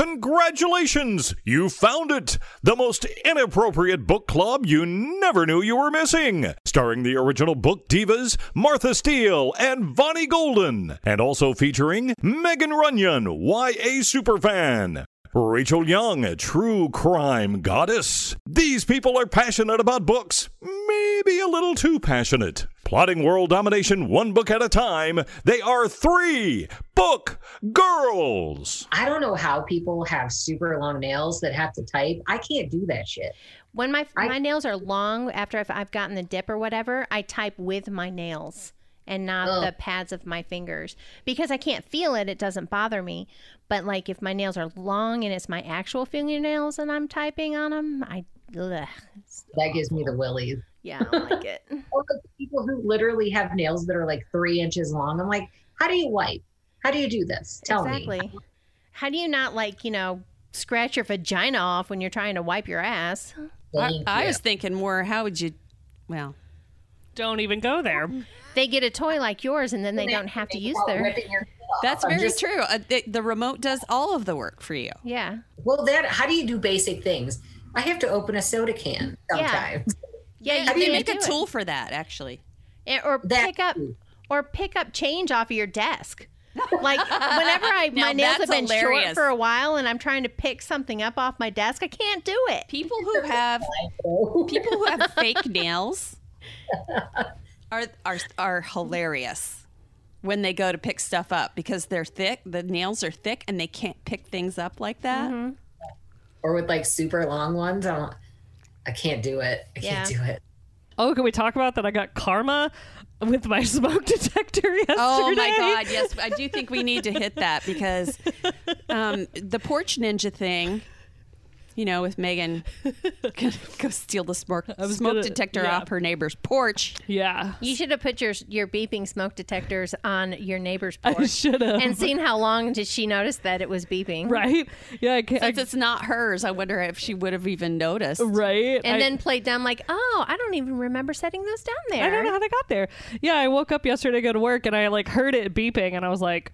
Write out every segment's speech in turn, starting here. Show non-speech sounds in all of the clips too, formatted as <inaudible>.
Congratulations! You found it! The most inappropriate book club you never knew you were missing. Starring the original book divas Martha Steele and Vonnie Golden. And also featuring Megan Runyon, YA superfan. Rachel Young, a true crime goddess. These people are passionate about books, maybe a little too passionate. Plotting world domination one book at a time, they are three book girls. I don't know how people have super long nails that have to type. I can't do that shit. When my I- my nails are long after I've, I've gotten the dip or whatever, I type with my nails and not Ugh. the pads of my fingers because I can't feel it. It doesn't bother me. But like if my nails are long and it's my actual fingernails and I'm typing on them, I ugh. That gives me the willies. yeah, I don't like it. <laughs> Or the people who literally have nails that are like three inches long. I'm like, how do you wipe? How do you do this? Tell me. exactly. How do you not like you know scratch your vagina off when you're trying to wipe your ass? I, Thank I was thinking more, how would you, well, Don't even go there. <laughs> They get a toy like yours and then they don't have to use their ripping your nail off. that's very just- true. Uh, the, the remote does all of the work for you. yeah. Well, that how do you do basic things? I have to open a soda can sometimes. <laughs> Yeah, How do you can't make a do it. tool for that, actually? Eh, or That pick up too. or pick up change off of your desk. <laughs> Like whenever I my nails have that's been short for a while and I'm trying to pick something up off my desk, I can't do it. People who have <laughs> people who have fake nails are are are hilarious when they go to pick stuff up because they're thick. The nails are thick and they can't pick things up like that. Mm-hmm. or with like super long ones. I don't. I can't do it. I can't do it. Oh, can we talk about that? I got karma with my <laughs> smoke detector yesterday. Oh my god, yes, I do think we need to hit that because um, the porch ninja thing. You know, with Megan, <laughs> gonna go steal the smoke smoke gonna- detector yeah. off her neighbor's porch. Yeah. You should have put your your beeping smoke detectors on your neighbor's I porch should have. and seen <laughs> how long did she notice that it was beeping. Right? Yeah, I can't. Since it's not hers, I wonder if she would have even noticed. right? And I- then played dumb like, oh, I don't even remember setting those down there. I don't know how they got there. Yeah, I woke up yesterday to go to work and I like heard it beeping and I was like,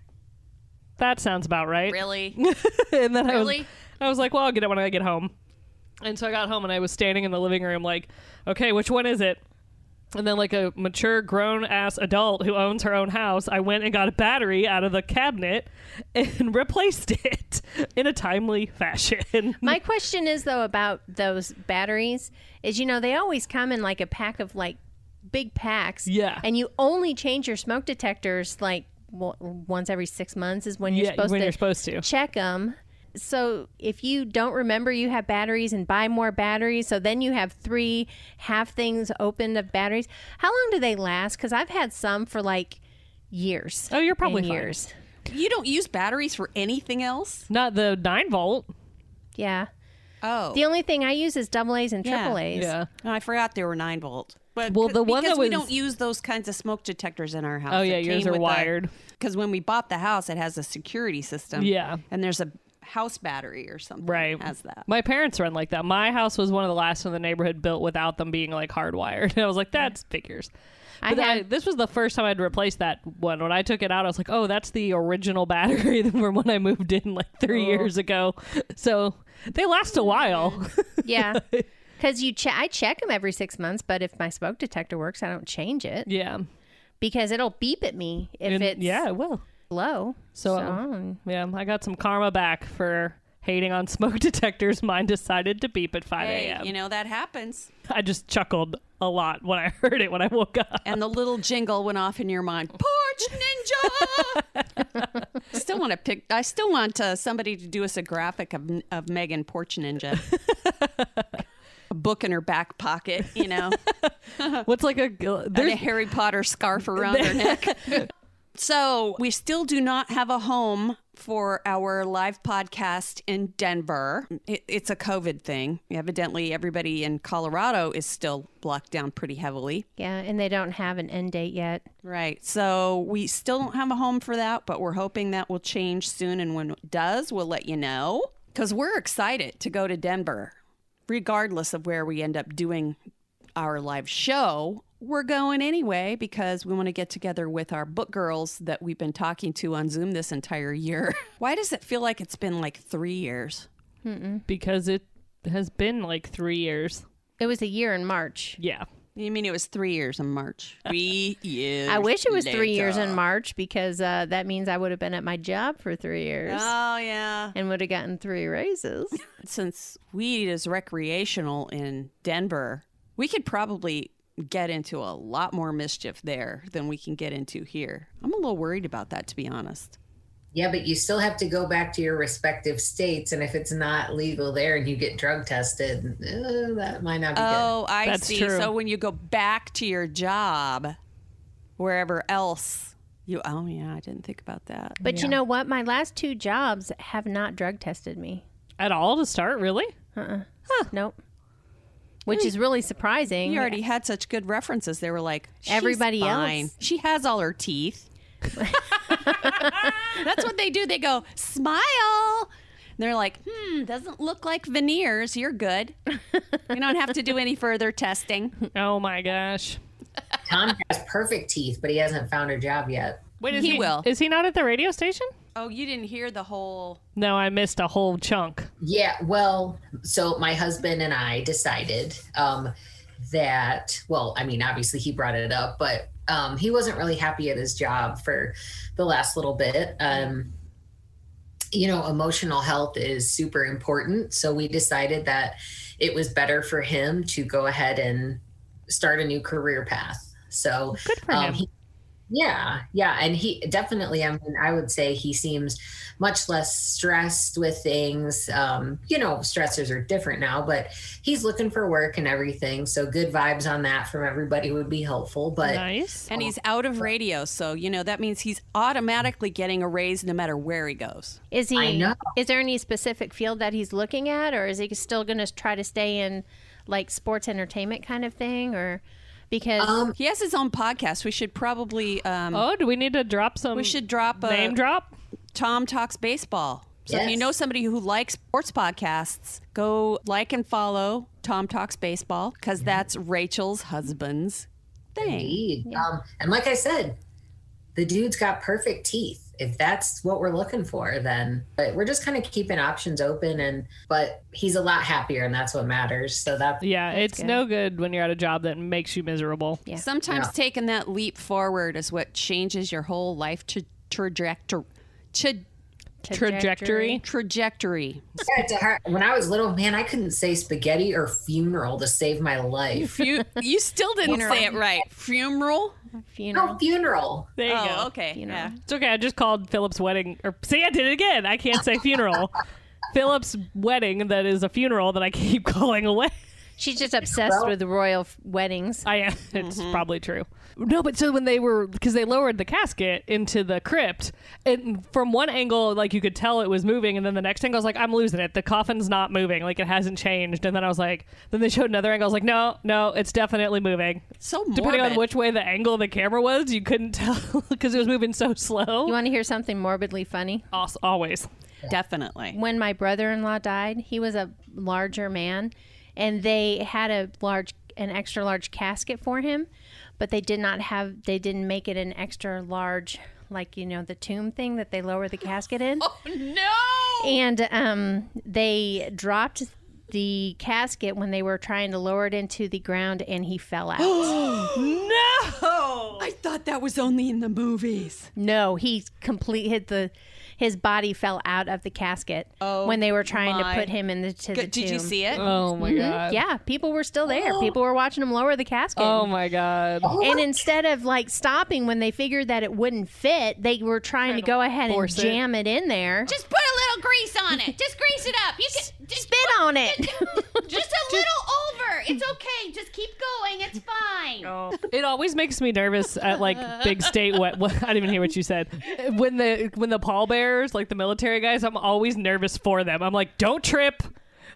that sounds about right. Really? <laughs> and then I was, Really? I was like, well, I'll get it when I get home. And so I got home and I was standing in the living room like, okay, which one is it? And then, like a mature, grown ass adult who owns her own house, I went and got a battery out of the cabinet and <laughs> replaced it in a timely fashion. My question is though about those batteries is you know they always come in like a pack of like big packs. Yeah. And you only change your smoke detectors like once every 6 months is when you're Yeah, supposed when to you're supposed to. check them. So if you don't remember you have batteries and buy more batteries, so then you have three half things open of batteries. How long do they last? Cuz I've had some for like years. Oh, you're probably fine. years. You don't use batteries for anything else? Not the 9 volt. Yeah. Oh. The only thing I use is double A's and Yeah. triple A's. Yeah. Oh, I forgot they were nine volt. But Well, the one because that we don't use those kinds of smoke detectors in our house. Oh, yeah, It yours are wired. Because when we bought the house, it has a security system. Yeah. and there's a house battery or something. Right. that has that. My parents run like that. My house was one of the last in the neighborhood built without them being like hardwired. And <laughs> I was like, that's figures. I But I, had- this was the first time I'd replaced that one. When I took it out, I was like, oh, that's the original battery <laughs> from when I moved in like three Oh. years ago. So they last a while. <laughs> Yeah. Because you, che- I check them every six months, but if my smoke detector works, I don't change it yeah. because it'll beep at me if And- it's yeah, it will. Low. So, um, yeah, I got some karma back for hating on <laughs> smoke detectors. Mine decided to beep at 5 Hey, a.m. you know that happens. I just chuckled a lot when I <laughs> heard it when I woke up. And the little jingle went off in your mind. <laughs> Porch Ninja. I still want to pick. I still want uh, somebody to do us a graphic of of Megan Porch Ninja. a book in her back pocket, you know, What's like a and a Harry Potter scarf around her neck. So we still do not have a home for our live podcast in Denver. It, it's a COVID thing. Evidently, everybody in Colorado is still locked down pretty heavily. yeah, and they don't have an end date yet. Right. So we still don't have a home for that, but we're hoping that will change soon. And when it does, we'll let you know because we're excited to go to Denver, regardless of where we end up doing our live show. We're going anyway because we want to get together with our book girls that we've been talking to on Zoom this entire year. <laughs> Why does it feel like it's been like three years? because it has been like three years. It was a year in March. Yeah. You mean it was three years in March? <laughs> Three years. I wish it was three years in. March because uh, that means I would have been at my job for three years Oh, yeah. and would have gotten three raises. <laughs> Since weed is recreational in Denver, we could probably get into a lot more mischief there than we can get into here. I'm a little worried about that, to be honest. Yeah, but you still have to go back to your respective states, and if it's not legal there and you get drug tested, uh, that might not be good. Oh, I That's see. true. So when you go back to your job, wherever else you, oh, yeah, I didn't think about that. But you know what? My last two jobs have not drug tested me. At all to start, really? Uh. uh Huh. Nope. Which is really surprising. You already had such good references. They were like, "She's Everybody fine. else. She has all her teeth. <laughs> That's what they do. They go, smile. And they're like, hmm, doesn't look like veneers. You're good. You don't have to do any further testing. <laughs> Oh my gosh. Tom has perfect teeth, but he hasn't found a job yet. Wait, is He he, will. Is he not at the radio station? Oh, you didn't hear the whole. No, I missed a whole chunk. Yeah, well, so my husband and I decided um, that, well, I mean, obviously he brought it up, but um, he wasn't really happy at his job for the last little bit. Um, you know, emotional health is super important. So we decided that it was better for him to go ahead and start a new career path. So Good for um, him. he- yeah, yeah, and he definitely. I mean, I would say he seems much less stressed with things. Um, you know, stressors are different now, but he's looking for work and everything. So good vibes on that from everybody would be helpful. But nice. And he's out of radio. So, you know, that means he's automatically getting a raise no matter where he goes. Is he? I know. Is there any specific field that he's looking at, or is he still going to try to stay in like sports entertainment kind of thing, or because um, He has his own podcast. We should probably. Um, oh, do we need to drop some We should drop a name drop? Tom Talks Baseball. So if you know somebody who likes sports podcasts, go like and follow Tom Talks Baseball because that's Rachel's husband's thing. indeed, um, and like I said, the dude's got perfect teeth. If that's what we're looking for, then but we're just kind of keeping options open. And but he's a lot happier, and that's what matters. So that's Yeah, it's good. no good when you're at a job that makes you miserable. Yeah. Sometimes Yeah. taking that leap forward is what changes your whole life tra- trajectory. Tra- Trajectory. trajectory. Yeah, it's a hard, when I was little, man, I couldn't say spaghetti or funeral to save my life. You, you still didn't say it right. Funeral? Funeral. No funeral. There you go. Oh, okay. You know. Yeah. It's okay. I just called Philip's wedding. Or see, I did it again. I can't say funeral. <laughs> Philip's wedding that is a funeral that I keep <laughs> calling away. She's just obsessed Well- with royal f- weddings. I am. <laughs> It's mm-hmm. probably true. No, but so when they were because they lowered the casket into the crypt, and from one angle, like you could tell it was moving, and then the next angle, I was like, I'm losing it. The coffin's not moving. Like it hasn't changed. And then I was like, then they showed another angle. I was like, no, no, it's definitely moving. So morbid. Depending on which way the angle of the camera was, you couldn't <laughs> tell because it was moving so slow. You want to hear something morbidly funny? Als- Always. Definitely. When my brother-in-law died, he was a larger man, and they had a large, an extra large casket for him, but they did not have, they didn't make it an extra large, like you know, the tomb thing that they lower the casket in. <laughs> Oh no! and um, they dropped the casket when they were trying to lower it into the ground, and he fell out. <gasps> No! I thought that was only in the movies. no, he complete hit the. His body fell out of the casket Oh, when they were trying my to put him into the Good. Did you tomb. see it? Oh my mm-hmm. god. Yeah, people were still there. Oh. People were watching him lower the casket. Oh my god. Oh and instead of like stopping when they figured that it wouldn't fit, they were trying to go ahead and force it. jam it. in there. Just put a little grease on it. Just grease it up. You can just spit on it. just a <laughs> little over. It's okay. Just keep going. It's fine. Oh. It always makes me nervous at like big state. What, what I didn't even hear what you said. When the when the pallbearers, like the military guys, I'm always nervous for them. I'm like, don't trip.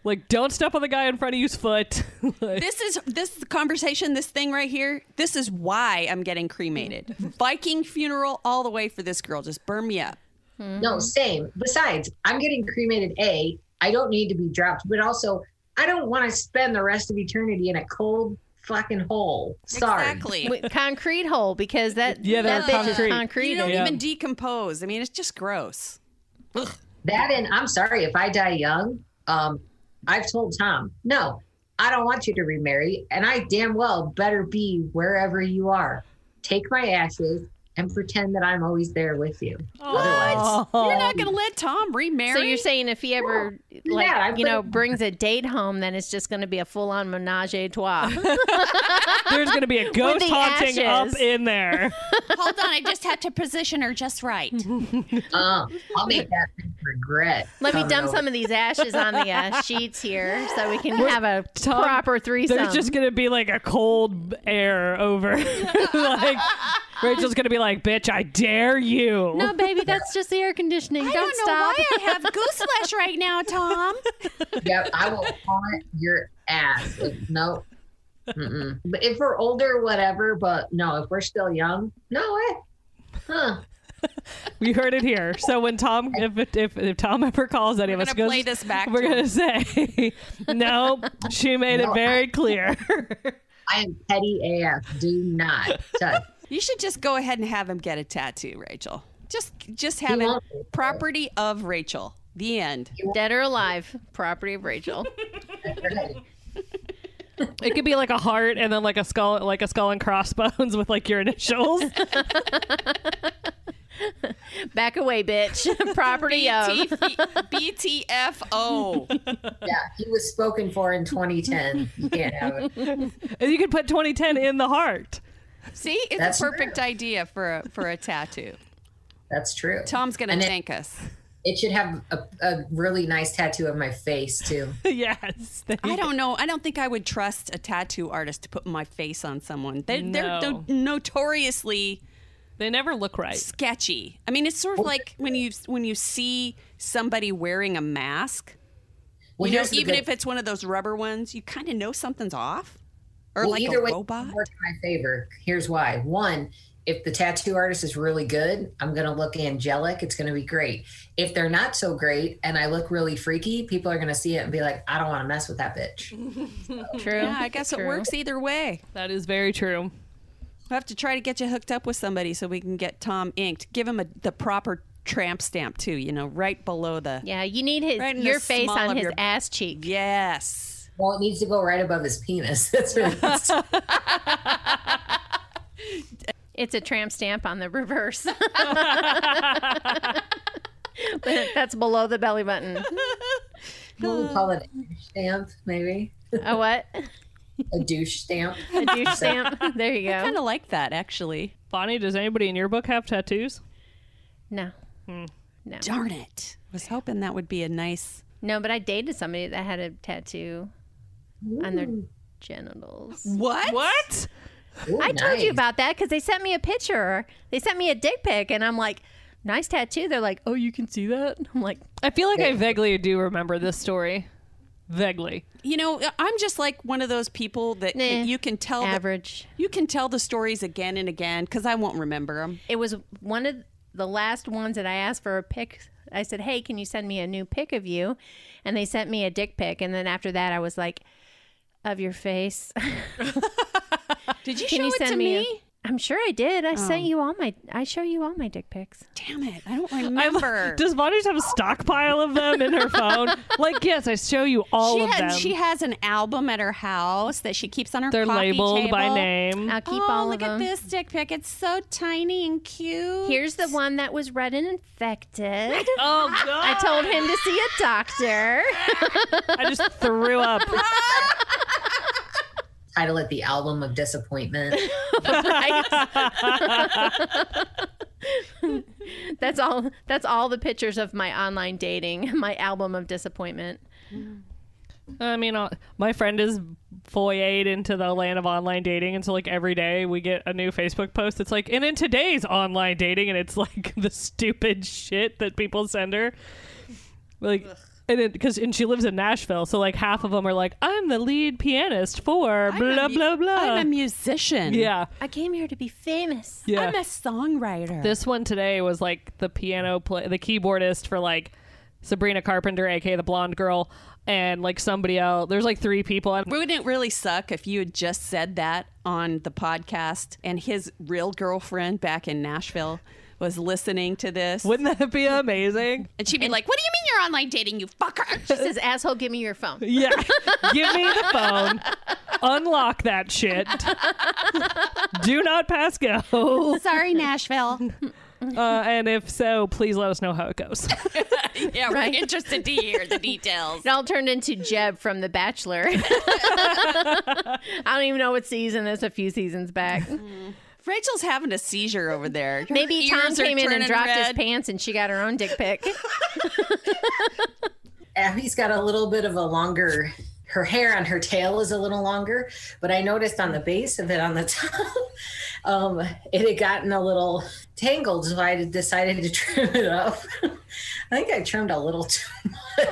Like, don't step on the guy in front of you's foot. <laughs> Like- This is this conversation, this thing right here. This is why I'm getting cremated. Viking funeral all the way for this girl. Just burn me up. No, same. Besides, I'm getting cremated. A, I don't need to be dropped, but also, I don't want to spend the rest of eternity in a cold fucking hole. Sorry. Exactly. Concrete hole because that Yeah, that they're bitch concrete. is You don't Yeah. even decompose. I mean, it's just gross. That and I'm sorry if I die young. Um, I've told Tom, no, I don't want you to remarry, and I damn well better be wherever you are. Take my ashes and pretend that I'm always there with you. Otherwise, You're not going to let Tom remarry? So you're saying if he ever like Yeah, you know put- brings a date home, then it's just going to be a full on menage a trois. <laughs> There's going to be a ghost the haunting ashes. up in there. <laughs> Hold on, I just had to position her just right. <laughs> uh, I'll make that regret. Let me dump over. some of these ashes on the uh, sheets here so we can have a Tom, proper threesome. There's just going to be like a cold air over. like Rachel's going to be like, "Bitch, I dare you." no, baby, that's just the air conditioning. I don't, don't know stop. why I have goose flesh right now, Tom. <laughs> Yep, I will haunt your ass. If, no. Mm-mm. But if we're older, whatever. But no, if we're still young, no way. Huh. <laughs> We heard it here. So when Tom, if if, if Tom ever calls any We're of us, gonna goes- play this back We're to gonna him. say, no. She made it No, very clear. I am petty AF. Do not touch. You should just go ahead and have him get a tattoo, Rachel. Just just have it property of Rachel. The end. Dead or alive, property of Rachel. <laughs> <laughs> it could be like a heart and then like a skull, like a skull and crossbones <laughs> with like your initials. Back away, bitch. property of. BTFO. Yeah, he was spoken for in 2010. You can't have it. and you could put 2010 in the heart. See, it's That's a perfect idea for a, for a tattoo. That's true. Tom's gonna And it- thank us. It should have a, a really nice tattoo of my face too. <laughs> yes. I don't know. I don't think I would trust a tattoo artist to put my face on someone. They, They're No. no- notoriously They never look right. sketchy. I mean, it's sort of like when you when you see somebody wearing a mask. Well, you know, even good- if it's one of those rubber ones, you kind of know something's off, or well, like either a way, robot. work in my favor. Here's why. One, if the tattoo artist is really good, I'm gonna look angelic. It's gonna be great. If they're not so great and I look really freaky, people are gonna see it and be like, I don't want to mess with that bitch. <laughs> True. Yeah, I guess it works either way. That is very true. We'll have to try to get you hooked up with somebody so we can get Tom inked. Give him a, the proper tramp stamp too. You know, right below the. Yeah, you need his Right your face on his your- ass cheek. Yes. Well, it needs to go right above his penis. <laughs> That's what it needs to- It's a tramp stamp on the reverse. <laughs> <laughs> That's below the belly button. We'll call it a stamp, maybe A what? a douche stamp. A douche stamp. There you go. I Kind of like that actually. Vonnie, does anybody in your book have tattoos? No. Hmm. No. Darn it. I Was hoping that would be a nice. No, but I dated somebody that had a tattoo on their genitals. What? What? Ooh, I told you about that because they sent me a picture. They sent me a dick pic, and I'm like, nice tattoo. They're like, oh, you can see that? <laughs> I'm like, I feel like I vaguely do remember this story. Vaguely. You know, uh, I'm just like one of those people that Nah. you can tell the, average. you can tell the stories again and again because I won't remember them. It was one of the last ones that I asked for a pic. I said, hey, can you send me a new pic of you? And they sent me a dick pic. And then after that, I was like, of your face. <laughs> <laughs> Did you Can show you it send to me? me? A- I'm sure I did. I sent oh. you all my. I show you all my dick pics. Damn it! I don't I lo- remember. <laughs> Does Vonnie just have a stockpile of them in her phone? <laughs> like, yes, I show you all she of had, them. she has an album at her house that she keeps on her They're coffee labeled by name. I'll keep oh, all look of at this dick pic. It's so tiny and cute. Here's the one that was red and infected. <laughs> Oh God! I told him to see a doctor. I just threw up. Title it the album of disappointment. <laughs> that's all. That's all the pictures of my online dating. <laughs> My album of disappointment. I mean, uh, my friend is foyed into the land of online dating, and so like every day we get a new Facebook post. It's like, and in today's online dating, and it's like <laughs> the stupid shit that people send her, like. And it, because and she lives in Nashville, so like half of them are like, "I'm the lead pianist for I'm blah a mu- blah blah." I'm a musician. yeah, I came here to be famous. yeah. I'm a songwriter. This one today was like the piano play, the keyboardist for like Sabrina Carpenter, aka the blonde girl, and like somebody else. There's like three people. And Wouldn't it really suck if you had just said that on the podcast and his real girlfriend back in Nashville was listening to this? wouldn't that be amazing? And she'd be like, What do you mean you're online dating, you fucker? <laughs> She says asshole, give me your phone. <laughs> Yeah. Give me the phone. Unlock that shit. Do not pass go. <laughs> Sorry, Nashville. Uh, and if so, please let us know how it goes. yeah, we're Right. interested to hear the details. It all turned into Jed from The Bachelor. I don't even know what season. It's a few seasons back. Rachel's having a seizure over there. <laughs> Her Maybe Tom came in and turning dropped his pants and she got her own dick pic. <laughs> Abby's got a little bit of a longer her hair on her tail is a little longer, but I noticed on the base of it on the <laughs> top, um, it had gotten a little tangled, so I decided to <laughs> trim it up. I think I trimmed a little too much.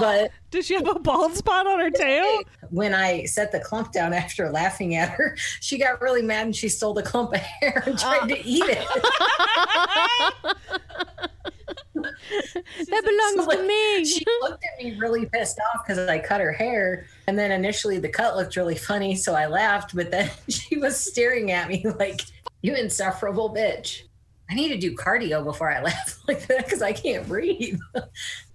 But Does she have a bald spot on her tail? <laughs> when I set the clump down after laughing at her, she got really mad and she stole the clump of hair and tried to eat it. That belongs So, to me. She looked at me really pissed off because I cut her hair. And then initially the cut looked really funny, so I laughed. But then <laughs> she was staring at me like, you insufferable bitch. I need to do cardio before I laugh <laughs> like that because I can't breathe. Uh,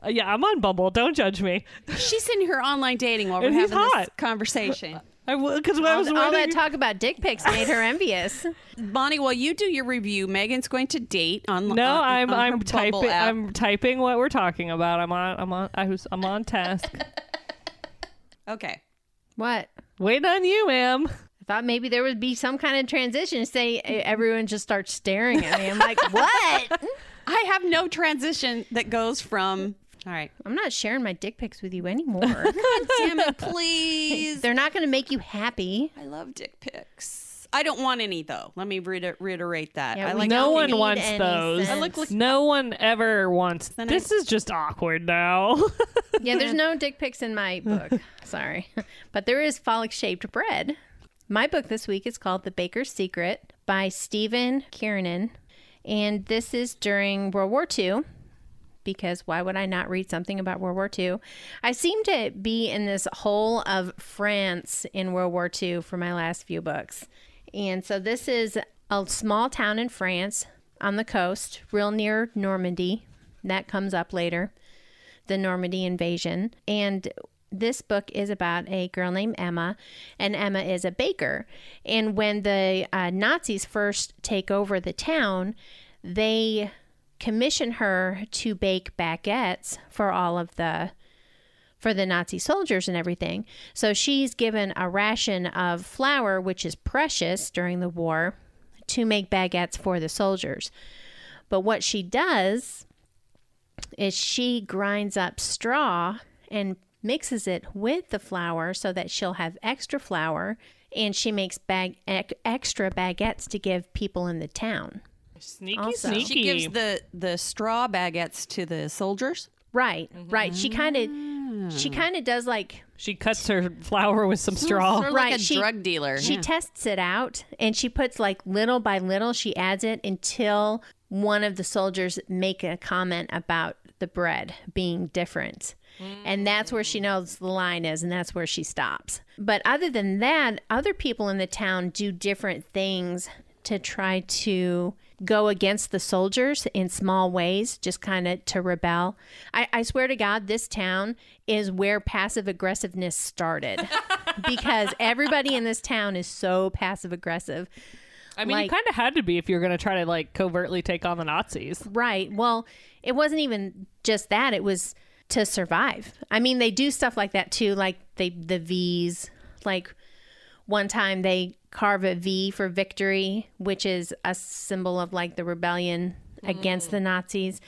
yeah, I'm on Bumble. Don't judge me. She's in here online dating while we're And he's having this conversation. I because I all, was all that wondering- talk about dick pics made her envious. <laughs> Vonnie, while you do your review, Megan's going to date on. No, on- I'm on I'm Bumble typing app. I'm typing what we're talking about. I'm on I'm on I was I'm on task. <laughs> Okay. What? Wait on you, ma'am. I thought maybe there would be some kind of transition. Say eh, everyone just starts staring at me. I'm like, <laughs> what? I have no transition that goes from. All right. I'm not sharing my dick pics with you anymore. <laughs> God damn it, please. They're not going to make you happy. I love dick pics. I don't want any though. Let me reiter- reiterate that. Yeah, I like no one wants any those. sense. I look like- no one ever wants. Then This I- is just awkward now. <laughs> Yeah, there's <laughs> no dick pics in my book. Sorry. But there is phallic shaped bread. My book this week is called The Baker's Secret by Stephen Kiernan. And this is during World War II, because why would I not read something about World War II? I seem to be in this whole of France in World War II for my last few books. And so this is a small town in France on the coast, real near Normandy. That comes up later the Normandy invasion. And this book is about a girl named Emma, and Emma is a baker. And when the uh, Nazis first take over the town, they commission her to bake baguettes for all of the for the Nazi soldiers and everything. So she's given a ration of flour, which is precious during the war, to make baguettes for the soldiers. But what she does is she grinds up straw and mixes it with the flour so that she'll have extra flour and she makes bag extra baguettes to give people in the town. Sneaky, Also- sneaky. She gives the the straw baguettes to the soldiers. Right, right. She kind of she mm. kind of does like she cuts her flour with some straw. Sort of Right, like a she- drug dealer. she Yeah. tests it out and she puts like little by little she adds it until one of the soldiers make a comment about the bread being different and that's where she mm. knows the line is and that's where she stops but other than that other people in the town do different things to try to go against the soldiers in small ways, just kind of to rebel. I, I swear to God, this town is where passive aggressiveness started <laughs> because everybody in this town is so passive aggressive. I mean, you kind of had to be if you were going to try to like covertly take on the Nazis. Right. Well, it wasn't even just that, it was to survive. I mean, they do stuff like that too, like they the V's, like one time they carve a V for victory, which is a symbol of like the rebellion against mm. the Nazis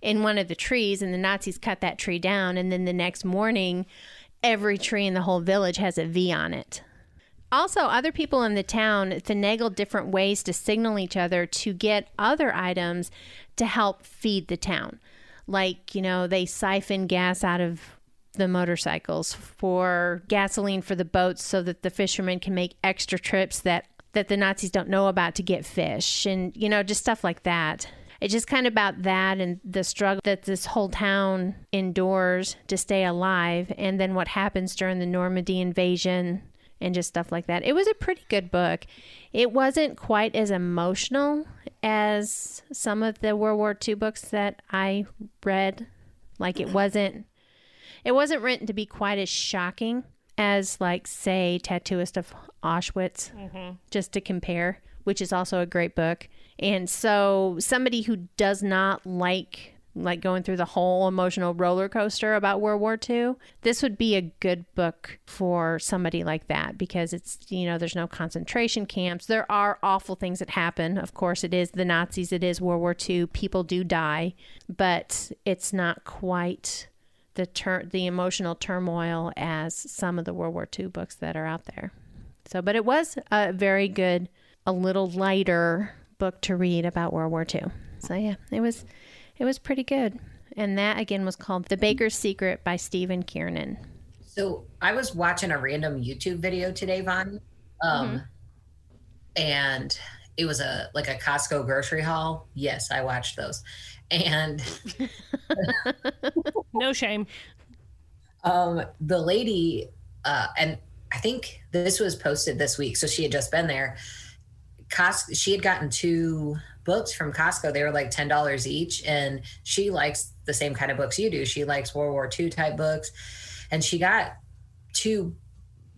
in one of the trees and the Nazis cut that tree down and then the next morning every tree in the whole village has a V on it. Also, other people in the town finagle different ways to signal each other to get other items to help feed the town. Like, you know, they siphon gas out of the motorcycles for gasoline for the boats so that the fishermen can make extra trips that that the Nazis don't know about to get fish and you know just stuff like that. it's just kind of about that and the struggle that this whole town endures to stay alive, and then what happens during the Normandy invasion and just stuff like that. It was a pretty good book. It wasn't quite as emotional as some of the World War II books that I read. Like it wasn't it wasn't written to be quite as shocking as like say Tattooist of Auschwitz mm-hmm. just to compare, which is also a great book. And so somebody who does not like like going through the whole emotional roller coaster about World War II, this would be a good book for somebody like that because it's, you know, there's no concentration camps. There are awful things that happen. Of course, it is the Nazis, it is World War II. People do die, but it's not quite the tur- the emotional turmoil as some of the World War II books that are out there. So, but it was a very good, a little lighter book to read about World War II. So yeah, it was it was pretty good. And that again was called The Baker's Secret by Stephen Kiernan. So I was watching a random YouTube video today, Von, um, and it was a like a Costco grocery haul. Yes, I watched those, and <laughs> No shame. um, the lady, uh, and I think this was posted this week, so she had just been there. Costco, she had gotten two books from Costco. They were like ten dollars each, and she likes the same kind of books you do. She likes World War II type books, and she got two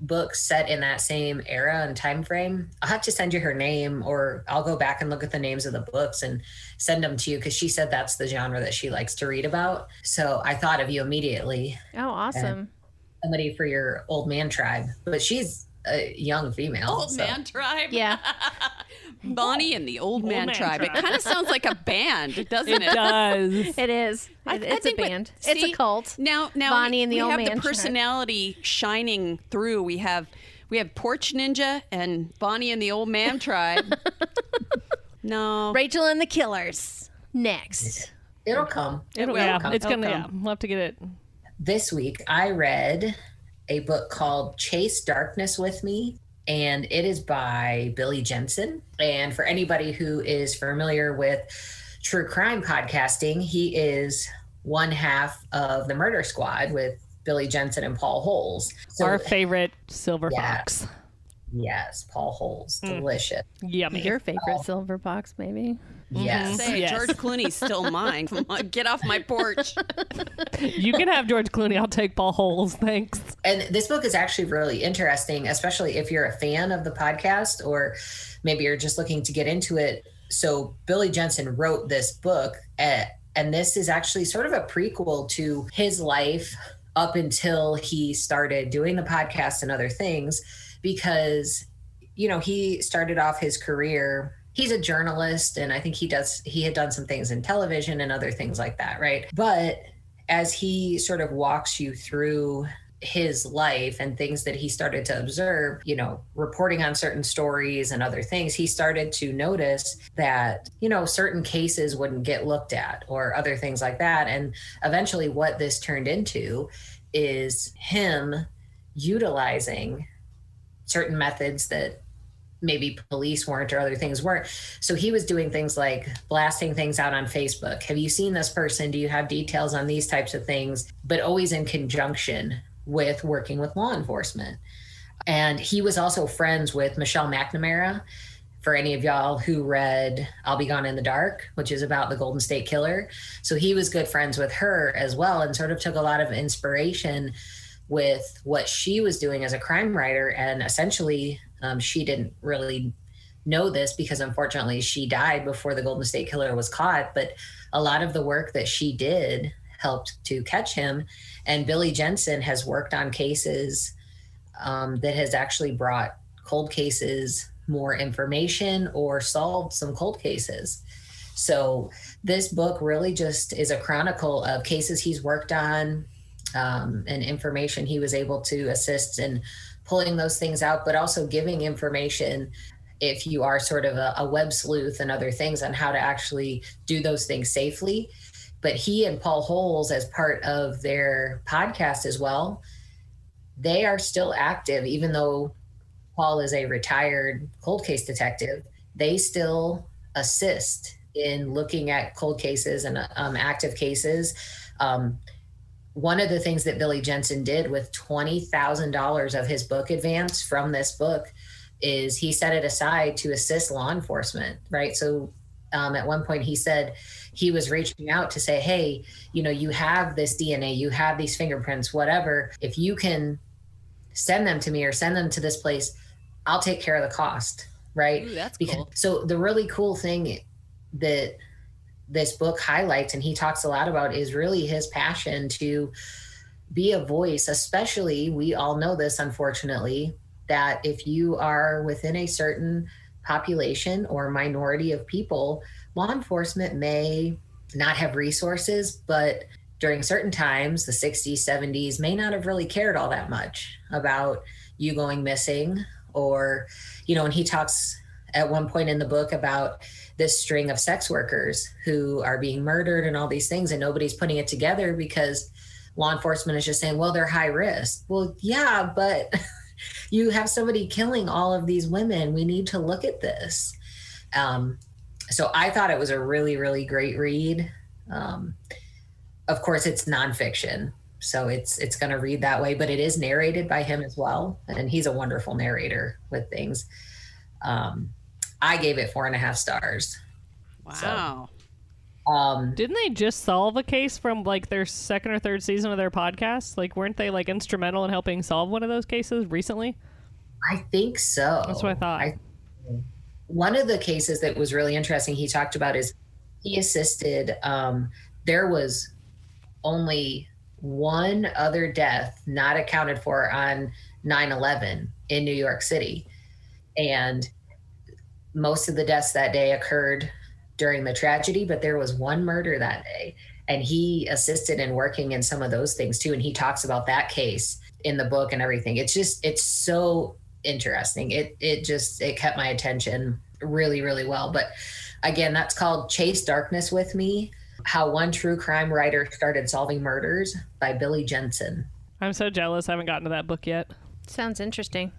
books set in that same era and time frame. I'll have to send you her name, or I'll go back and look at the names of the books and send them to you because she said that's the genre that she likes to read about. So I thought of you immediately Oh, awesome. somebody for your old man tribe, but she's a young female. Old so- man tribe. Yeah. <laughs> Vonnie and the old, man, Man tribe. It kind of sounds like a band, doesn't It it? does. <laughs> It is. I- It- I it's a think what- band. it's see, a cult. Now, now Vonnie we, and the we Old have Man the Tribe. personality shining through. We have we have Porch Ninja and Vonnie and the Old Man Tribe. <laughs> no, Rachel and the Killers. Next. It'll come. It will yeah, come. it's gonna. It'll Yeah, come. we'll have to get it. this week I read a book called Chase Darkness with Me, and it is by Billy Jensen. And for anybody who is familiar with true crime podcasting, he is one half of the Murder Squad with Billy Jensen and Paul Holes. So, Our favorite silver Yeah. fox. yes, Paul Holes, mm. delicious. Yummy. Your favorite oh. silver box, maybe? Yes. say it, Yes. George Clooney's still <laughs> mine. Come on, Get off my porch. <laughs> you can have George Clooney. I'll take Paul Holes. Thanks. And this book is actually really interesting, especially if you're a fan of the podcast or maybe you're just looking to get into it. So, Billy Jensen wrote this book, uh, and this is actually sort of a prequel to his life up until he started doing the podcast and other things, because, you know, he started off his career. He's a journalist, and I think he does, he had done some things in television and other things like that, right? But as he sort of walks you through his life and things that he started to observe, you know, reporting on certain stories and other things, he started to notice that, you know, certain cases wouldn't get looked at or other things like that. And eventually, what this turned into is him utilizing certain methods that maybe police weren't or other things weren't. So he was doing things like blasting things out on Facebook. Have you seen this person? Do you have details on these types of things? But always in conjunction with working with law enforcement. And he was also friends with Michelle McNamara. For any of y'all who read I'll Be Gone in the Dark, which is about the Golden State Killer. So he was good friends with her as well and sort of took a lot of inspiration with what she was doing as a crime writer. And essentially, um, she didn't really know this because unfortunately she died before the Golden State Killer was caught. But a lot of the work that she did helped to catch him. And Billy Jensen has worked on cases um, that has actually brought cold cases more information or solved some cold cases. So this book really just is a chronicle of cases he's worked on um, and information he was able to assist in pulling those things out, but also giving information if you are sort of a, a web sleuth and other things on how to actually do those things safely. But he and Paul Holes, as part of their podcast as well, they are still active, even though Paul is a retired cold case detective. They still assist in looking at cold cases and um, active cases. Um, one of the things that Billy Jensen did with $20,000 of his book advance from this book is he set it aside to assist law enforcement, right? So um, at one point he said he was reaching out to say, hey, you know, you have this DNA, you have these fingerprints, whatever. If you can send them to me or send them to this place, I'll take care of the cost, right? Ooh, that's Because- cool. So the really cool thing that this book highlights and he talks a lot about is really his passion to be a voice, especially we all know this unfortunately that if you are within a certain population or minority of people, law enforcement may not have resources, but during certain times, the 60s, 70s, may not have really cared all that much about you going missing. Or, you know, and he talks at one point in the book about this string of sex workers who are being murdered and all these things, and nobody's putting it together because law enforcement is just saying, well, they're high risk. Well, yeah, but <laughs> you have somebody killing all of these women. We need to look at this. Um, so I thought it was a really, really great read. Um, of course, it's nonfiction, so it's it's going to read that way, but it is narrated by him as well, and he's a wonderful narrator with things. Um, I gave it four and a half stars. Wow. Um, Didn't they just solve a case from like their second or third season of their podcast? Like, weren't they like instrumental in helping solve one of those cases recently? I think so. That's what I thought. I, one of the cases that was really interesting he talked about is he assisted um, there was only one other death not accounted for on 9-11 in new york city and most of the deaths that day occurred during the tragedy but there was one murder that day and he assisted in working in some of those things too and he talks about that case in the book and everything it's just it's so interesting it it just it kept my attention really really well but again that's called chase darkness with me how one true crime writer started solving murders by billy jensen I'm so jealous. I haven't gotten to that book yet. Sounds interesting.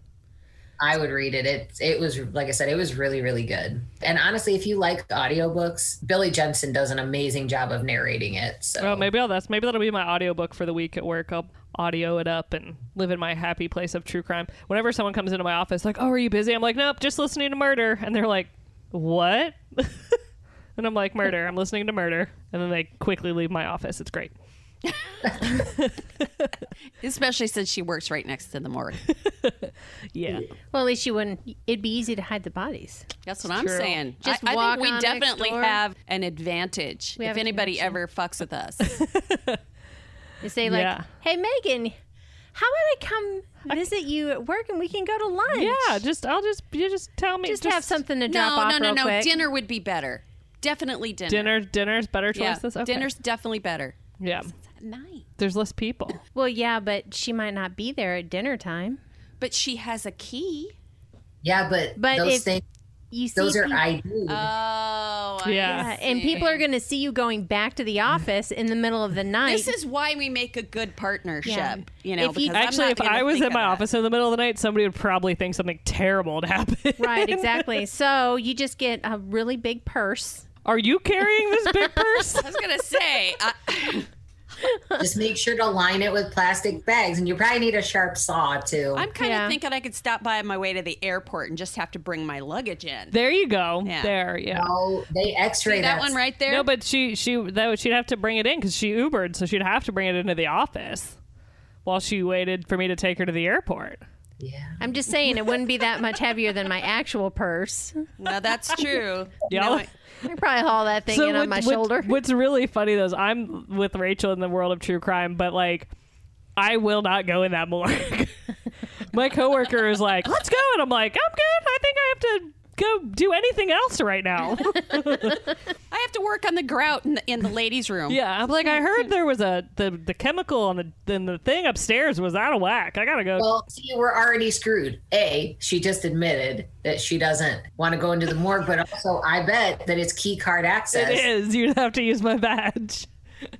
I would read it it it was like i said it was really really good and honestly if you like audiobooks billy jensen does an amazing job of narrating it so Oh, maybe I'll that's maybe that'll be my audiobook for the week at work. I'll audio it up and live in my happy place of true crime. Whenever someone comes into my office, like, "Oh, are you busy?" I'm like, "Nope, just listening to murder," and they're like, "What?" <laughs> and I'm like, "Murder. I'm listening to murder," and then they quickly leave my office. It's great. <laughs> Especially since she works right next to the morgue. <laughs> Yeah. Well, at least you wouldn't. It'd be easy to hide the bodies. That's what I'm true. saying. Just I, I think we on next definitely door. have an advantage We if anybody connection. ever fucks with us. <laughs> You say like, Yeah. "Hey, Megan, how about I come visit you at work and we can go to lunch?" Yeah. Just I'll just you just tell me. just, have something to drop no, off no, no, real no. quick. Dinner would be better. Definitely dinner. dinner. Dinner's better Yeah, choice. This okay. dinner's definitely better. Yeah. At night. There's less people. <coughs> Well, yeah, but she might not be there at dinner time. But she has a key. yeah but, But those if things You see, those are peop- id Oh, I Yeah. yeah, and people are going to see you going back to the office in the middle of the night. This is why we make a good partnership. Yeah. You know, If you- Actually, if I was think in my that. office in the middle of the night, somebody would probably think something terrible would happen. right, <laughs> exactly. So you just get a really big purse. Are you carrying this big <laughs> purse? I was gonna say, I, <laughs> just make sure to line it with plastic bags and you probably need a sharp saw too I'm kind of thinking I could stop by on my way to the airport and just have to bring my luggage in. There you go. Yeah. There, yeah. Oh, they X-ray See that one right there? No, but she she that she'd have to bring it in because she Ubered, so she'd have to bring it into the office while she waited for me to take her to the airport. Yeah. I'm just saying it wouldn't be that much heavier than my actual purse. no, that's <laughs> true. You Y'all- know, I- I probably haul that thing in on my shoulder. What's really funny though is I'm with Rachel in the world of true crime, but like I will not go in that morgue. <laughs> my coworker is like, "Let's go," and I'm like, "I'm good. I think I have to go do anything else right now." <laughs> I have to work on the grout in the, in the ladies' room. yeah, I'm like, I heard there was a the the chemical on the in the thing upstairs was out of whack. I gotta go. Well, see, we're already screwed. A, she just admitted that she doesn't want to go into the morgue, but also I bet that it's key card access. it is. You'd have to use my badge.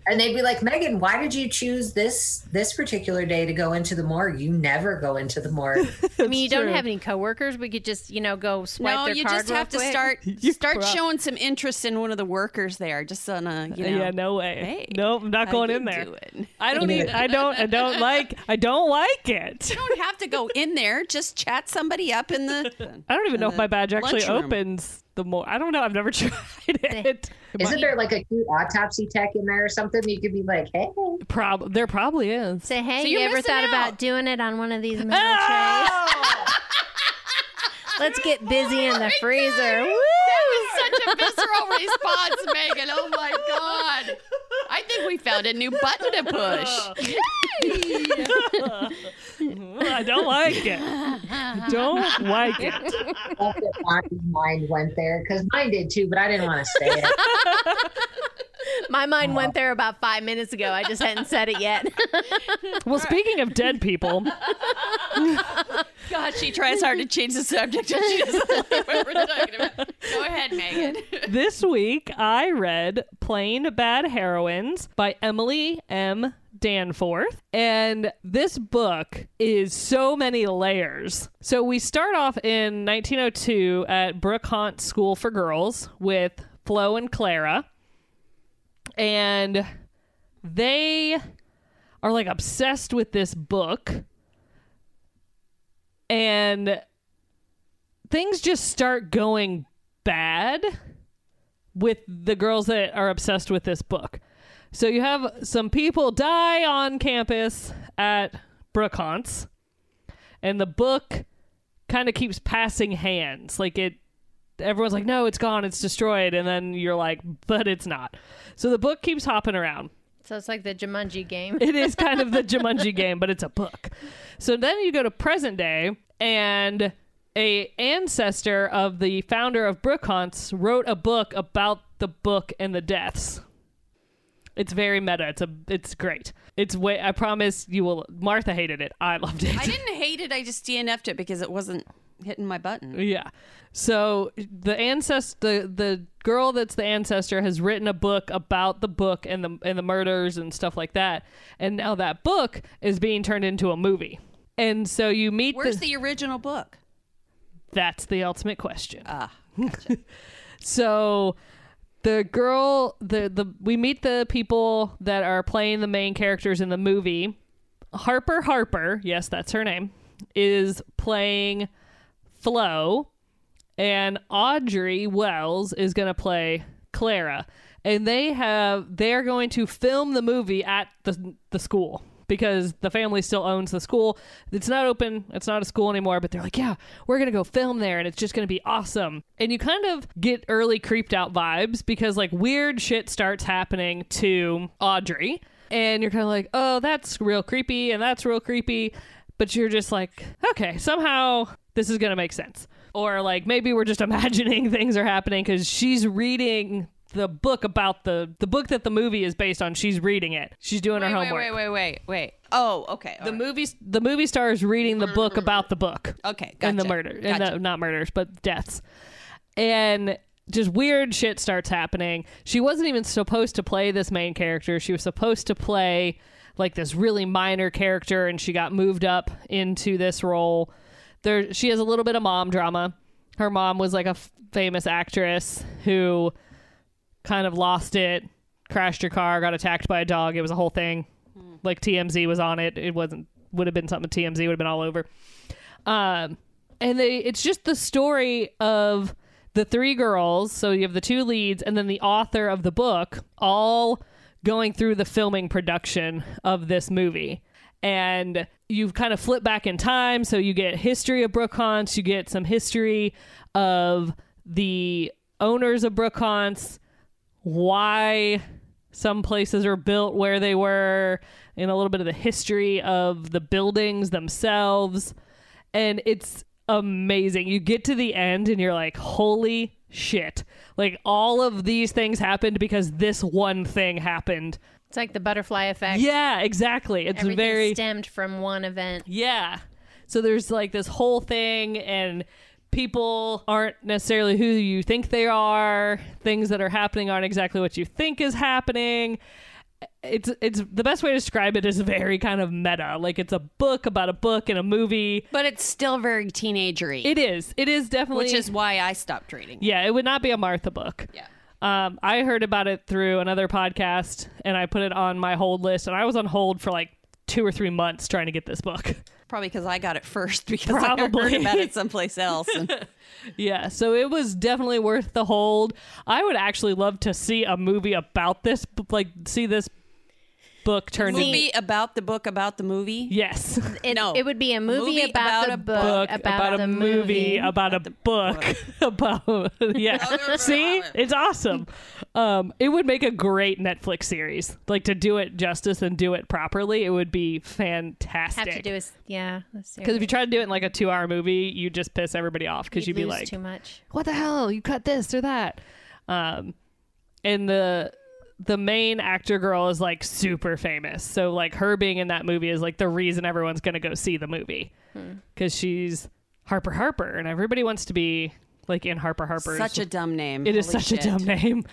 And they'd be like, Megan, why did you choose this this particular day to go into the morgue? You never go into the morgue. <laughs> I mean, you don't have any coworkers. We could just, you know, go swipe No, their you card just real have to quick. start <laughs> You start prob- showing some interest in one of the workers there, just on a you know. yeah, no way. Hey, nope, I'm not going in there. doing? I don't even. I don't. I don't <laughs> like. I don't like it. You don't have to go in there. Just chat somebody up in the. I don't even know if my badge actually lunchroom. opens the more. I don't know. I've never <laughs> tried it. Isn't there like a cute autopsy tech in there or something? You could be like, hey. Prob- there probably is. Say, hey, So you ever thought out. about doing it on one of these <laughs> metal trays? Let's get busy in the <laughs> oh freezer. Woo! Such a visceral response, Megan. Oh my god! I think we found a new button to push. <laughs> I don't like it. Don't like it. Hope that Vonnie's mind went there because mine did too, but I didn't want to say it. <laughs> My mind went there about five minutes ago. I just hadn't said it yet. <laughs> Well, speaking of dead people, God, she tries hard to change the subject and she doesn't like what we're talking about. Go ahead, Megan. <laughs> this week I read Plain Bad Heroines by Emily M. Danforth. And this book is so many layers. So we start off in 1902 at Brookhants School for Girls with Flo and Clara. And they are like obsessed with this book. And things just start going bad with the girls that are obsessed with this book. So you have some people die on campus at Brookhants, and the book kind of keeps passing hands. Like it, everyone's like, "No, it's gone, it's destroyed," and then you're like, "But it's not." So the book keeps hopping around. So it's like the Jumanji game. It is kind of the <laughs> Jumanji game, but it's a book. So then you go to present day, and a ancestor of the founder of Brookhants wrote a book about the book and the deaths. It's very meta. It's a it's great. It's way I promise you will Martha hated it. I loved it. I <laughs> didn't hate it. I just DNF'd it because it wasn't hitting my button. Yeah. So the ancestor, the the girl that's the ancestor has written a book about the book and the and the murders and stuff like that. And now that book is being turned into a movie. And so you meet Where's the, the original book? that's the ultimate question. Ah, <laughs> So the girl the the we meet the people that are playing the main characters in the movie. Harper Harper, yes, that's her name, is playing Flo and Audrey Wells is going to play Clara. And they have they're going to film the movie at the the school because the family still owns the school. It's not open, it's not a school anymore, but they're like, "Yeah, we're going to go film there and it's just going to be awesome." And you kind of get early creeped out vibes because like weird shit starts happening to Audrey and you're kind of like, "Oh, that's real creepy and that's real creepy." But you're just like, "Okay, somehow this is going to make sense." Or like maybe we're just <laughs> imagining things are happening cuz she's reading the book about the the book that the movie is based on. She's reading it. She's doing wait, her homework. wait, wait, wait, wait. wait. Oh, okay. The right. movie the movie star is reading the book mm-hmm. about the book Okay, and the gotcha, murder and the, not murders but deaths and just weird shit starts happening she wasn't even supposed to play this main character she was supposed to play like this really minor character and she got moved up into this role there she has a little bit of mom drama her mom was like a f- famous actress who kind of lost it crashed your car got attacked by a dog it was a whole thing like TMZ was on it. It wasn't would have been something TMZ would have been all over. Um, and they it's just the story of the three girls. So you have the two leads and then the author of the book all going through the filming production of this movie. And you kind of flip back in time, so you get history of Brookhants, you get some history of the owners of Brookhants, why some places are built where they were, and a little bit of the history of the buildings themselves. And it's amazing. You get to the end and you're like, holy shit. Like all of these things happened because this one thing happened. It's like the butterfly effect. Yeah, exactly. It's Everything very stemmed from one event. yeah. So there's like this whole thing, and people aren't necessarily who you think they are. Things that are happening aren't exactly what you think is happening. it's it's the best way to describe it is very kind of meta. Like it's a book about a book and a movie. But it's still very teenagery, It is. It is definitely which is why I stopped reading. Yeah, it would not be a Martha book. Yeah. Um, I heard about it through another podcast and I put it on my hold list and I was on hold for like two or three months trying to get this book. <laughs> Probably because I got it first <laughs> because I Probably. heard about it someplace else. And <laughs> Yeah, so it was definitely worth the hold. I would actually love to see a movie about this, like see this book turned into movie about the book about the movie. yes, It, No. it would be a movie, Movie about, about the a book, book about, a the movie about a book <laughs> about yeah. See, it's awesome. Um, it would make a great Netflix series. Like to do it justice and do it properly, it would be fantastic. Have to do a s- yeah. Because if you try to do it in like a two-hour movie, you just piss everybody off because you'd, be like, too much. "What the hell? You cut this or that?" Um, and the the main actor girl is like super famous, so like her being in that movie is like the reason everyone's gonna go see the movie hmm. because she's Harper Harper, and everybody wants to be like in Harper Harper. Such a dumb name. it is Holy such a dumb name.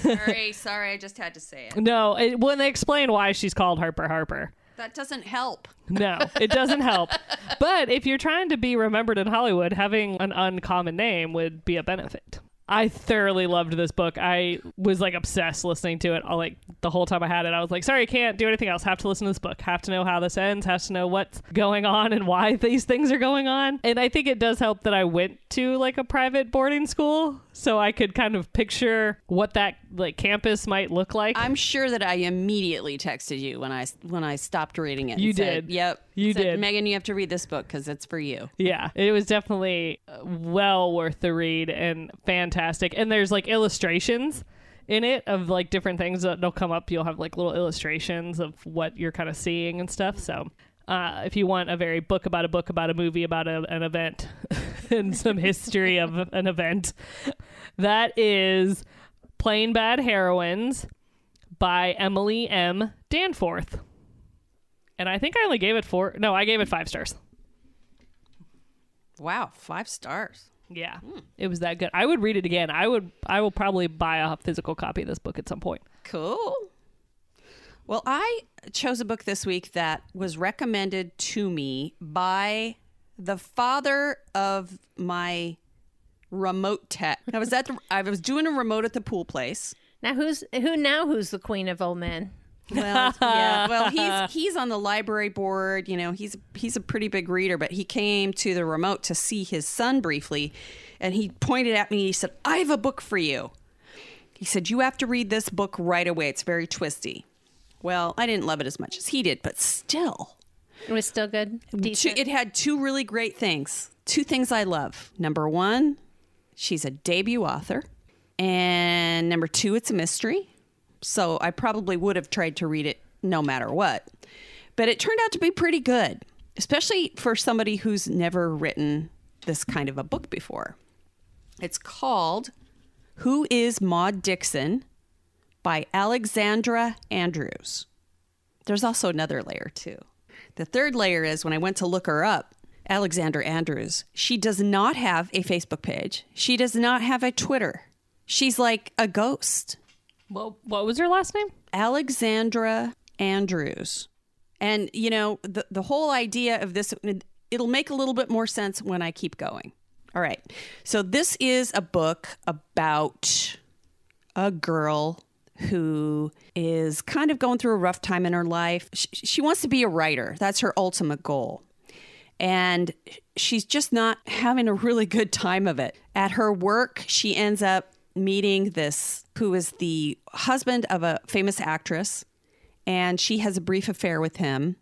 sorry, <laughs> sorry, I just had to say it. No, it, when they explain why she's called Harper Harper. That doesn't help. No, it doesn't help. <laughs> But if you're trying to be remembered in Hollywood, having an uncommon name would be a benefit. I thoroughly loved this book. I was like obsessed listening to it. All, like the whole time I had it, I was like, "Sorry, I can't do anything else. Have to listen to this book. Have to know how this ends. Have to know what's going on and why <laughs> these things are going on." And I think it does help that I went to like a private boarding school, so I could kind of picture what that like campus might look like. I'm sure that I immediately texted you when I when I stopped reading it. You said, did. Yep. You Said, did. Megan, you have to read this book because it's for you. <laughs> Yeah, it was definitely uh, well worth the read and fantastic. And there's like illustrations in it of like different things that'll come up. You'll have like little illustrations of what you're kind of seeing and stuff. So, uh, if you want a very book about a book about a movie about a, an event <laughs> and some history of an event, that is Plain Bad Heroines by Emily M. Danforth. And I think I only gave it four. No, I gave it five stars. Wow, five stars. Yeah, hmm. it was that good. I would read it again. I would. I will probably buy a physical copy of this book at some point. Cool. Well, I chose a book this week that was recommended to me by the father of my remote tech. I was at the, I was doing a remote at the pool place. Now who's who? Now who's the queen of old men? Well, yeah. <laughs> Well, he's he's on the library board. You know, he's he's a pretty big reader, but he came to the remote to see his son briefly, and he pointed at me. He said, "I have a book for you." He said, "You have to read this book right away. It's very twisty." Well, I didn't love it as much as he did, but still, It was still good. Decent. it had two really great things. Two things I love. Number one, she's a debut author. And number two, it's a mystery. So I probably would have tried to read it no matter what. But it turned out to be pretty good, especially for somebody who's never written this kind of a book before. It's called Who is Maud Dixon by Alexandra Andrews. There's also another layer too. The third layer is when I went to look her up, Alexandra Andrews, she does not have a Facebook page. She does not have a Twitter. She's like a ghost. Well, what was her last name? Alexandra Andrews. And, you know, the, the whole idea of this, it'll make a little bit more sense when I keep going. All right. So, this is a book about a girl who is kind of going through a rough time in her life. She, she wants to be a writer, that's her ultimate goal. And she's just not having a really good time of it. At her work, she ends up meeting this who is the husband of a famous actress, and she has a brief affair with him.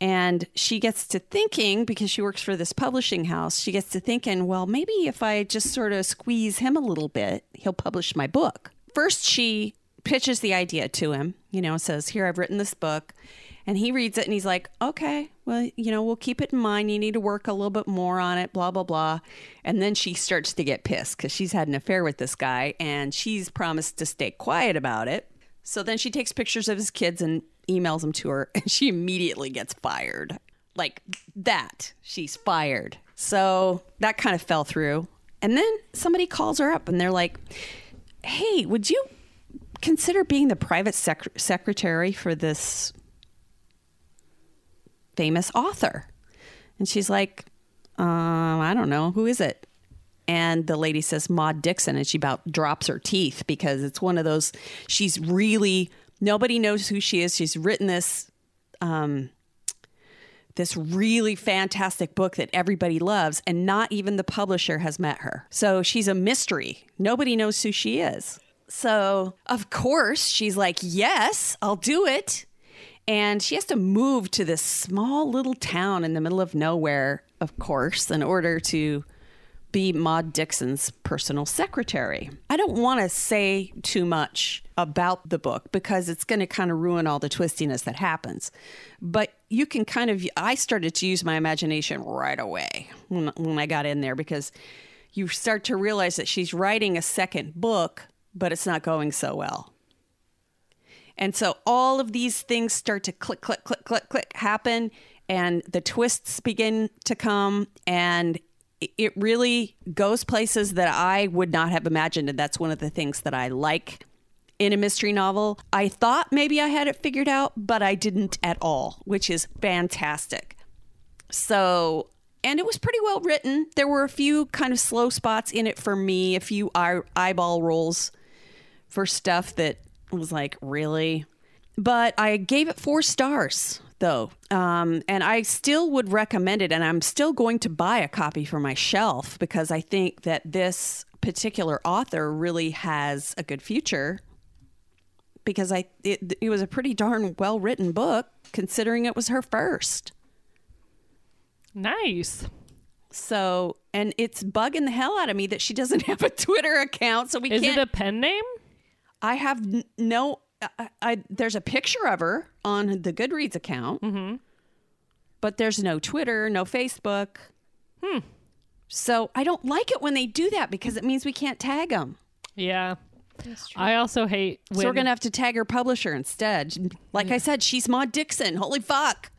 And she gets to thinking, because she works for this publishing house, she gets to thinking, well, maybe if I just sort of squeeze him a little bit, he'll publish my book. First, she pitches the idea to him, you know, says, Here, I've written this book. And he reads it and he's like, Okay, well, you know, we'll keep it in mind. You need to work a little bit more on it, blah, blah, blah. And then she starts to get pissed because she's had an affair with this guy and she's promised to stay quiet about it. So then she takes pictures of his kids and emails them to her, <laughs> and she immediately gets fired. Like that, she's fired. So that kind of fell through. And then somebody calls her up and they're like, Hey, would you consider being the private sec- secretary for this famous author? And she's like, um, I don't know. Who is it? And the lady says, Maud Dixon. And she about drops her teeth because it's one of those, she's really, nobody knows who she is. She's written this, um, this really fantastic book that everybody loves, and not even the publisher has met her. So she's a mystery. Nobody knows who she is. So, of course, she's like, Yes, I'll do it. And she has to move to this small little town in the middle of nowhere, of course, in order to be Maud Dixon's personal secretary. I don't want to say too much about the book because it's going to kind of ruin all the twistiness that happens. But you can kind of, I started to use my imagination right away when, when I got in there because you start to realize that she's writing a second book, but it's not going so well. And so all of these things start to click, click, click, click, click happen, and the twists begin to come, and it really goes places that I would not have imagined. And that's one of the things that I like in a mystery novel. I thought maybe I had it figured out, but I didn't at all, which is fantastic. So, and it was pretty well written. There were a few kind of slow spots in it for me, a few eye- eyeball rolls for stuff that was like, really? But I gave it four stars, though. Um, and I still would recommend it. And I'm still going to buy a copy for my shelf because I think that this particular author really has a good future because I it, it was a pretty darn well written book considering it was her first. Nice. So, and it's bugging the hell out of me that she doesn't <laughs> have a Twitter account, so we Is can't. it a pen name? I have n- no. I, I there's a picture of her on the Goodreads account, Mm-hmm. but there's no Twitter, no Facebook. Hmm. So I don't like it when they do that because it means we can't tag them. Yeah. I also hate when so we're gonna have to tag her publisher instead. Like I said, she's Maud Dixon. Holy fuck,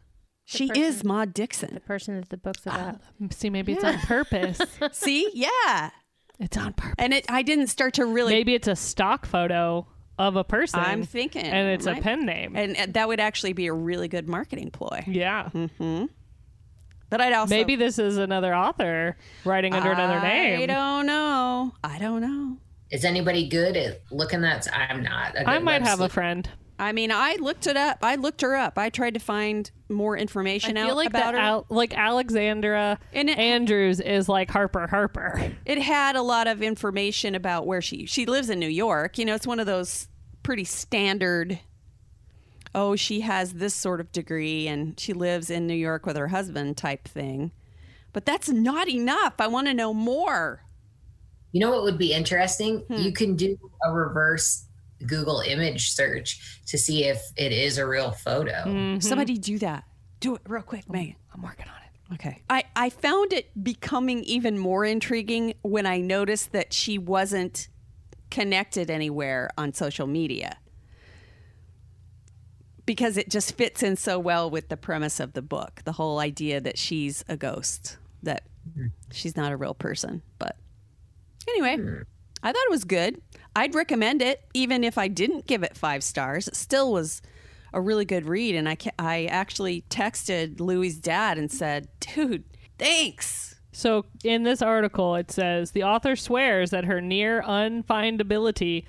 she is Maud Dixon. The person that the book's about. see maybe it's on purpose. <laughs> See, yeah, it's on purpose. and it. I didn't start to really. Maybe it's a stock photo of a person. I'm thinking, and it's a pen name. and, and that would actually be a really good marketing ploy. yeah. Mm-hmm. But I'd also Maybe this is another author writing under another name. I don't know. I don't know. Is anybody good at looking at? I'm not. a I good might have a friend. I mean, I looked it up. I looked her up. I tried to find more information I out like about her. Al- like Alexandra And it- Andrews is like Harper Harper. it had a lot of information about where she she lives in New York. You know, it's one of those pretty standard. Oh, she has this sort of degree and she lives in New York with her husband type thing. But that's not enough. I want to know more. You know what would be interesting? Hmm. You can do a reverse Google image search to see if it is a real photo. Mm-hmm. Somebody do that. Do it real quick, Megan. I'm working on it. Okay. I, I found it becoming even more intriguing when I noticed that she wasn't connected anywhere on social media. Because it just fits in so well with the premise of the book the whole idea that she's a ghost, that she's not a real person. But anyway, I thought it was good. I'd recommend it, even if I didn't give it five stars. It still was a really good read. And I, I actually texted Louis' dad and said, dude, thanks. So in this article, it says the author swears that her near unfindability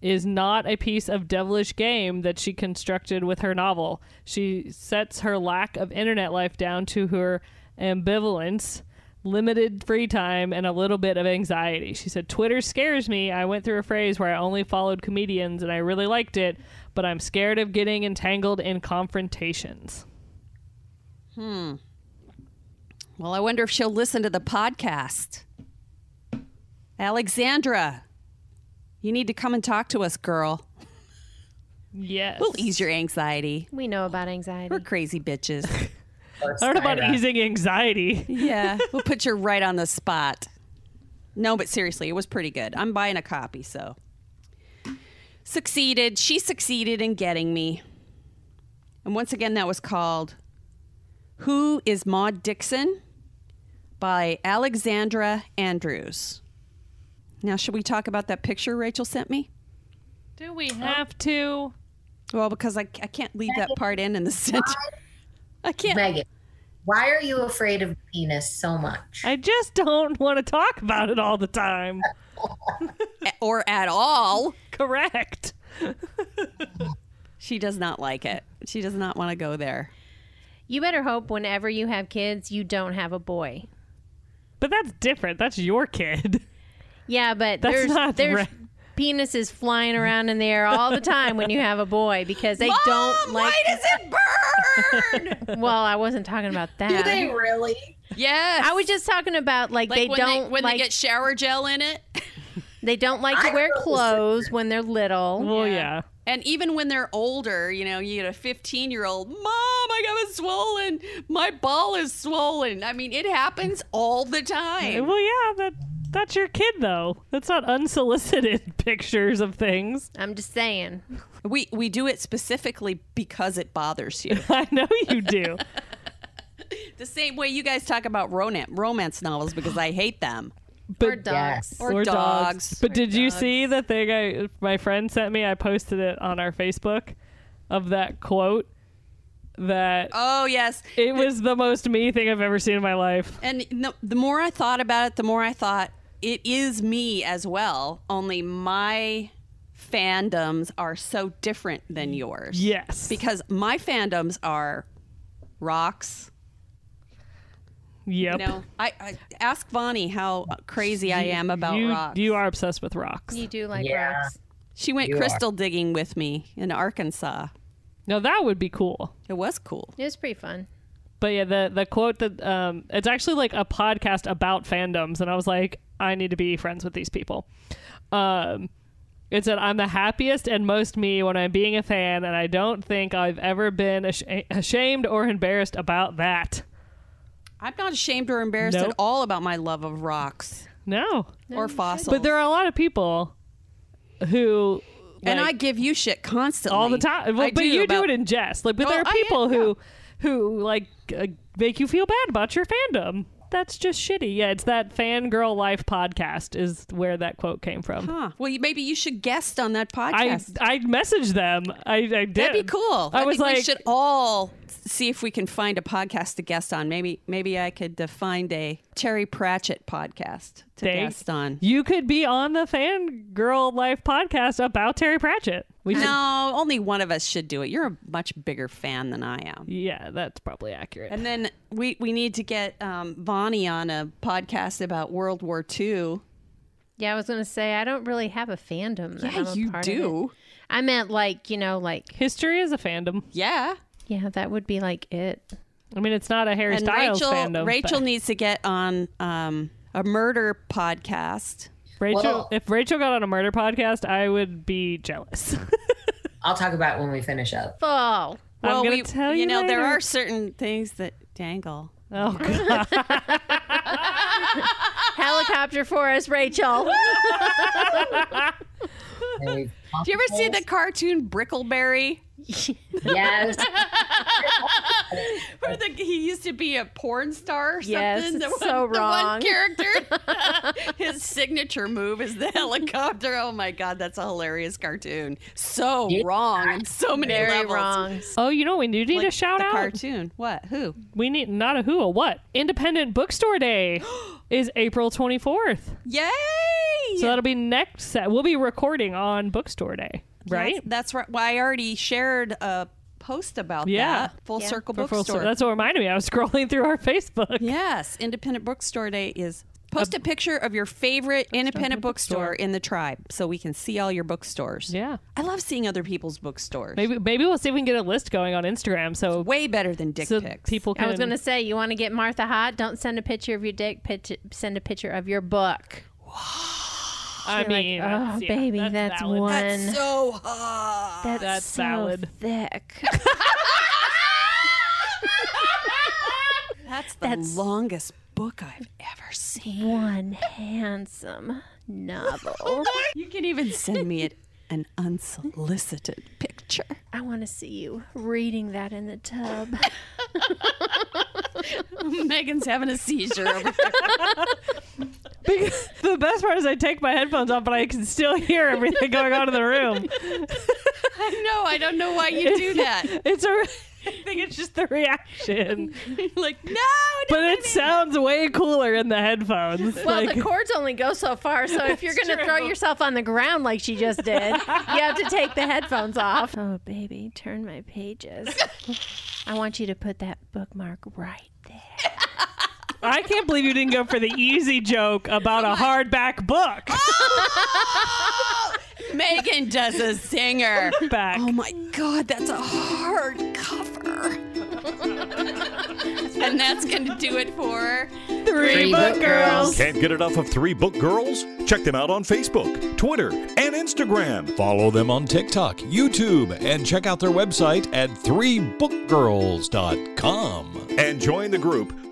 is not a piece of devilish game that she constructed with her novel. She sets her lack of internet life down to her ambivalence, limited free time, and a little bit of anxiety. She said, Twitter scares me. I went through a phase where I only followed comedians and I really liked it, but I'm scared of getting entangled in confrontations. Hmm. Well, I wonder if she'll listen to the podcast. Alexandra, you need to come and talk to us, girl. Yes. We'll ease your anxiety. We know about anxiety. We're crazy bitches. <laughs> Or I don't know about easing anxiety. <laughs> yeah, we'll put you right on the spot. No, but seriously, it was pretty good. I'm buying a copy, so. Succeeded. She succeeded in getting me. And once again, that was called Who is Maud Dixon by Alexandra Andrews. Now, should we talk about that picture Rachel sent me? Do we have to? Well, because I, I can't leave that part in in the center. I can't. Megan, why are you afraid of penis so much? I just don't want to talk about it all the time. Or at all. Correct. She does not like it. She does not want to go there. You better hope whenever you have kids, you don't have a boy. But that's different. That's your kid. Yeah, but That's there's not there's right. Penises flying around in the air all the time when you have a boy because they don't like. why does it <laughs> burn? Well, I wasn't talking about that. Do they really? yes. I was just talking about like, like they when don't they, when like they get shower gel in it. they don't like to I wear thought it was clothes when they're little. Well, yeah. And even when they're older, you know, you get a 15 year old, Mom, I got a swollen. My ball is swollen. I mean, it happens all the time. Well, yeah. That that's your kid though. That's not unsolicited <laughs> pictures of things. I'm just saying. We, we do it specifically because it bothers you. <laughs> I know you do. the same way you guys talk about romance, romance novels because I hate them. or dogs. Yes. Or, dogs. But did you see the thing I my friend sent me? I posted it on our Facebook of that quote that Oh, yes. it was the most me thing I've ever seen in my life. And no, the more I thought about it, the more I thought it is me as well. Only my fandoms are so different than yours. Yes. Because my fandoms are rocks. Yep. You know, I, I ask Vonnie how crazy I am about you, rocks. you are obsessed with rocks. You do like Yeah. rocks. she went You are. crystal digging with me in Arkansas. Now that would be cool. It was cool. It was pretty fun. But yeah, the the quote that um, it's actually like a podcast about fandoms, and I was like, I need to be friends with these people. Um, it said, "I'm the happiest and most me when I'm being a fan, and I don't think I've ever been ash- ashamed or embarrassed about that." I'm not ashamed or embarrassed at all about my love of rocks No, or fossils. but there are a lot of people who, and I give you shit constantly all the time. Well, I but you about- do it in jest. Like, but Oh, there are I- yeah, people yeah. who who like uh, make you feel bad about your fandom. That's just shitty. Yeah, it's that fangirl life podcast is where that quote came from. Huh. Well, you, maybe you should guest on that podcast. I messaged them. I, I did. That'd be cool. I, I, was like, we should all see if we can find a podcast to guest on. Maybe maybe I could uh, find a Terry Pratchett podcast to Dave, guest on. You could be on the fangirl life podcast about Terry Pratchett. We should, No, only one of us should do it. You're a much bigger fan than I am. Yeah, that's probably accurate. And then we, we need to get um, Vonnie on a podcast about World War II. Yeah, I was gonna say I don't really have a fandom. That Yeah, I'm a you part do. I meant like you know like History is a fandom. Yeah. yeah, that would be like it. I mean, it's not a Harry and Styles Rachel fandom. Rachel but needs to get on um, a murder podcast. Rachel, Well- if Rachel got on a murder podcast, I would be jealous. <laughs> I'll talk about it when we finish up. Oh, I'm well, gonna we, tell you know there are certain things that dangle. oh god. <laughs> helicopter for us, Rachel. <laughs> Do you ever see the cartoon Brickleberry? Yes. <laughs> Where the, he used to be a porn star or Yes, something? it's the so one, the wrong. one character, <laughs> his signature move is the <laughs> helicopter. Oh my god, that's a hilarious cartoon. So Yeah. wrong in so many Very levels. wrong. Oh, you know we do need Like a shout the out. cartoon. What? Who? We need not a who, a what? Independent Bookstore Day <gasps> is April 24th. Yay! So that'll be next. Set. We'll be recording on Bookstore Day, right? That's, that's right. Well, I already shared a post about Yeah. that. Full Yeah. Circle For full- Bookstore. That's what reminded me. I was <laughs> scrolling through our Facebook. Yes, Independent Bookstore Day is. Post a picture of your favorite independent bookstore in the tribe so we can see all your bookstores. Yeah. I love seeing other people's bookstores. Maybe maybe we'll see if we can get a list going on Instagram so Way better than dick so pics. people can. I was gonna say, you want to get Martha hot? Don't send a picture of your dick. Pitch, send a picture of your book. I You're like, mean, oh that's- yeah, baby, that's, valid. one. That's so hot. That's, That's so valid. thick. <laughs> That's the That's- longest book I've ever seen. one handsome novel. <laughs> You can even send me it, an unsolicited picture. I want to see you reading that in the tub. <laughs> Megan's having a seizure over here. Because <laughs> the best part is I take my headphones off, but I can still hear everything going on in the room. <laughs> I know. I don't know why you do that. It's a. <laughs> I think it's just the reaction, like, no. but it sounds way cooler in the headphones. Well, like, the cords only go so far, so if you're going to throw yourself on the ground like she just did, you have to take the headphones off. Oh, baby, turn my pages. I want you to put that bookmark right there. I can't believe you didn't go for the easy joke about a hardback book. <laughs> Megan does a singer. Back. Oh my god, that's a hard cover. and that's gonna do it for Three book girls. Can't get enough of Three Book Girls? Check them out on Facebook, Twitter, and Instagram. Follow them on TikTok, YouTube, and check out their website at threebookgirls.com. And join the group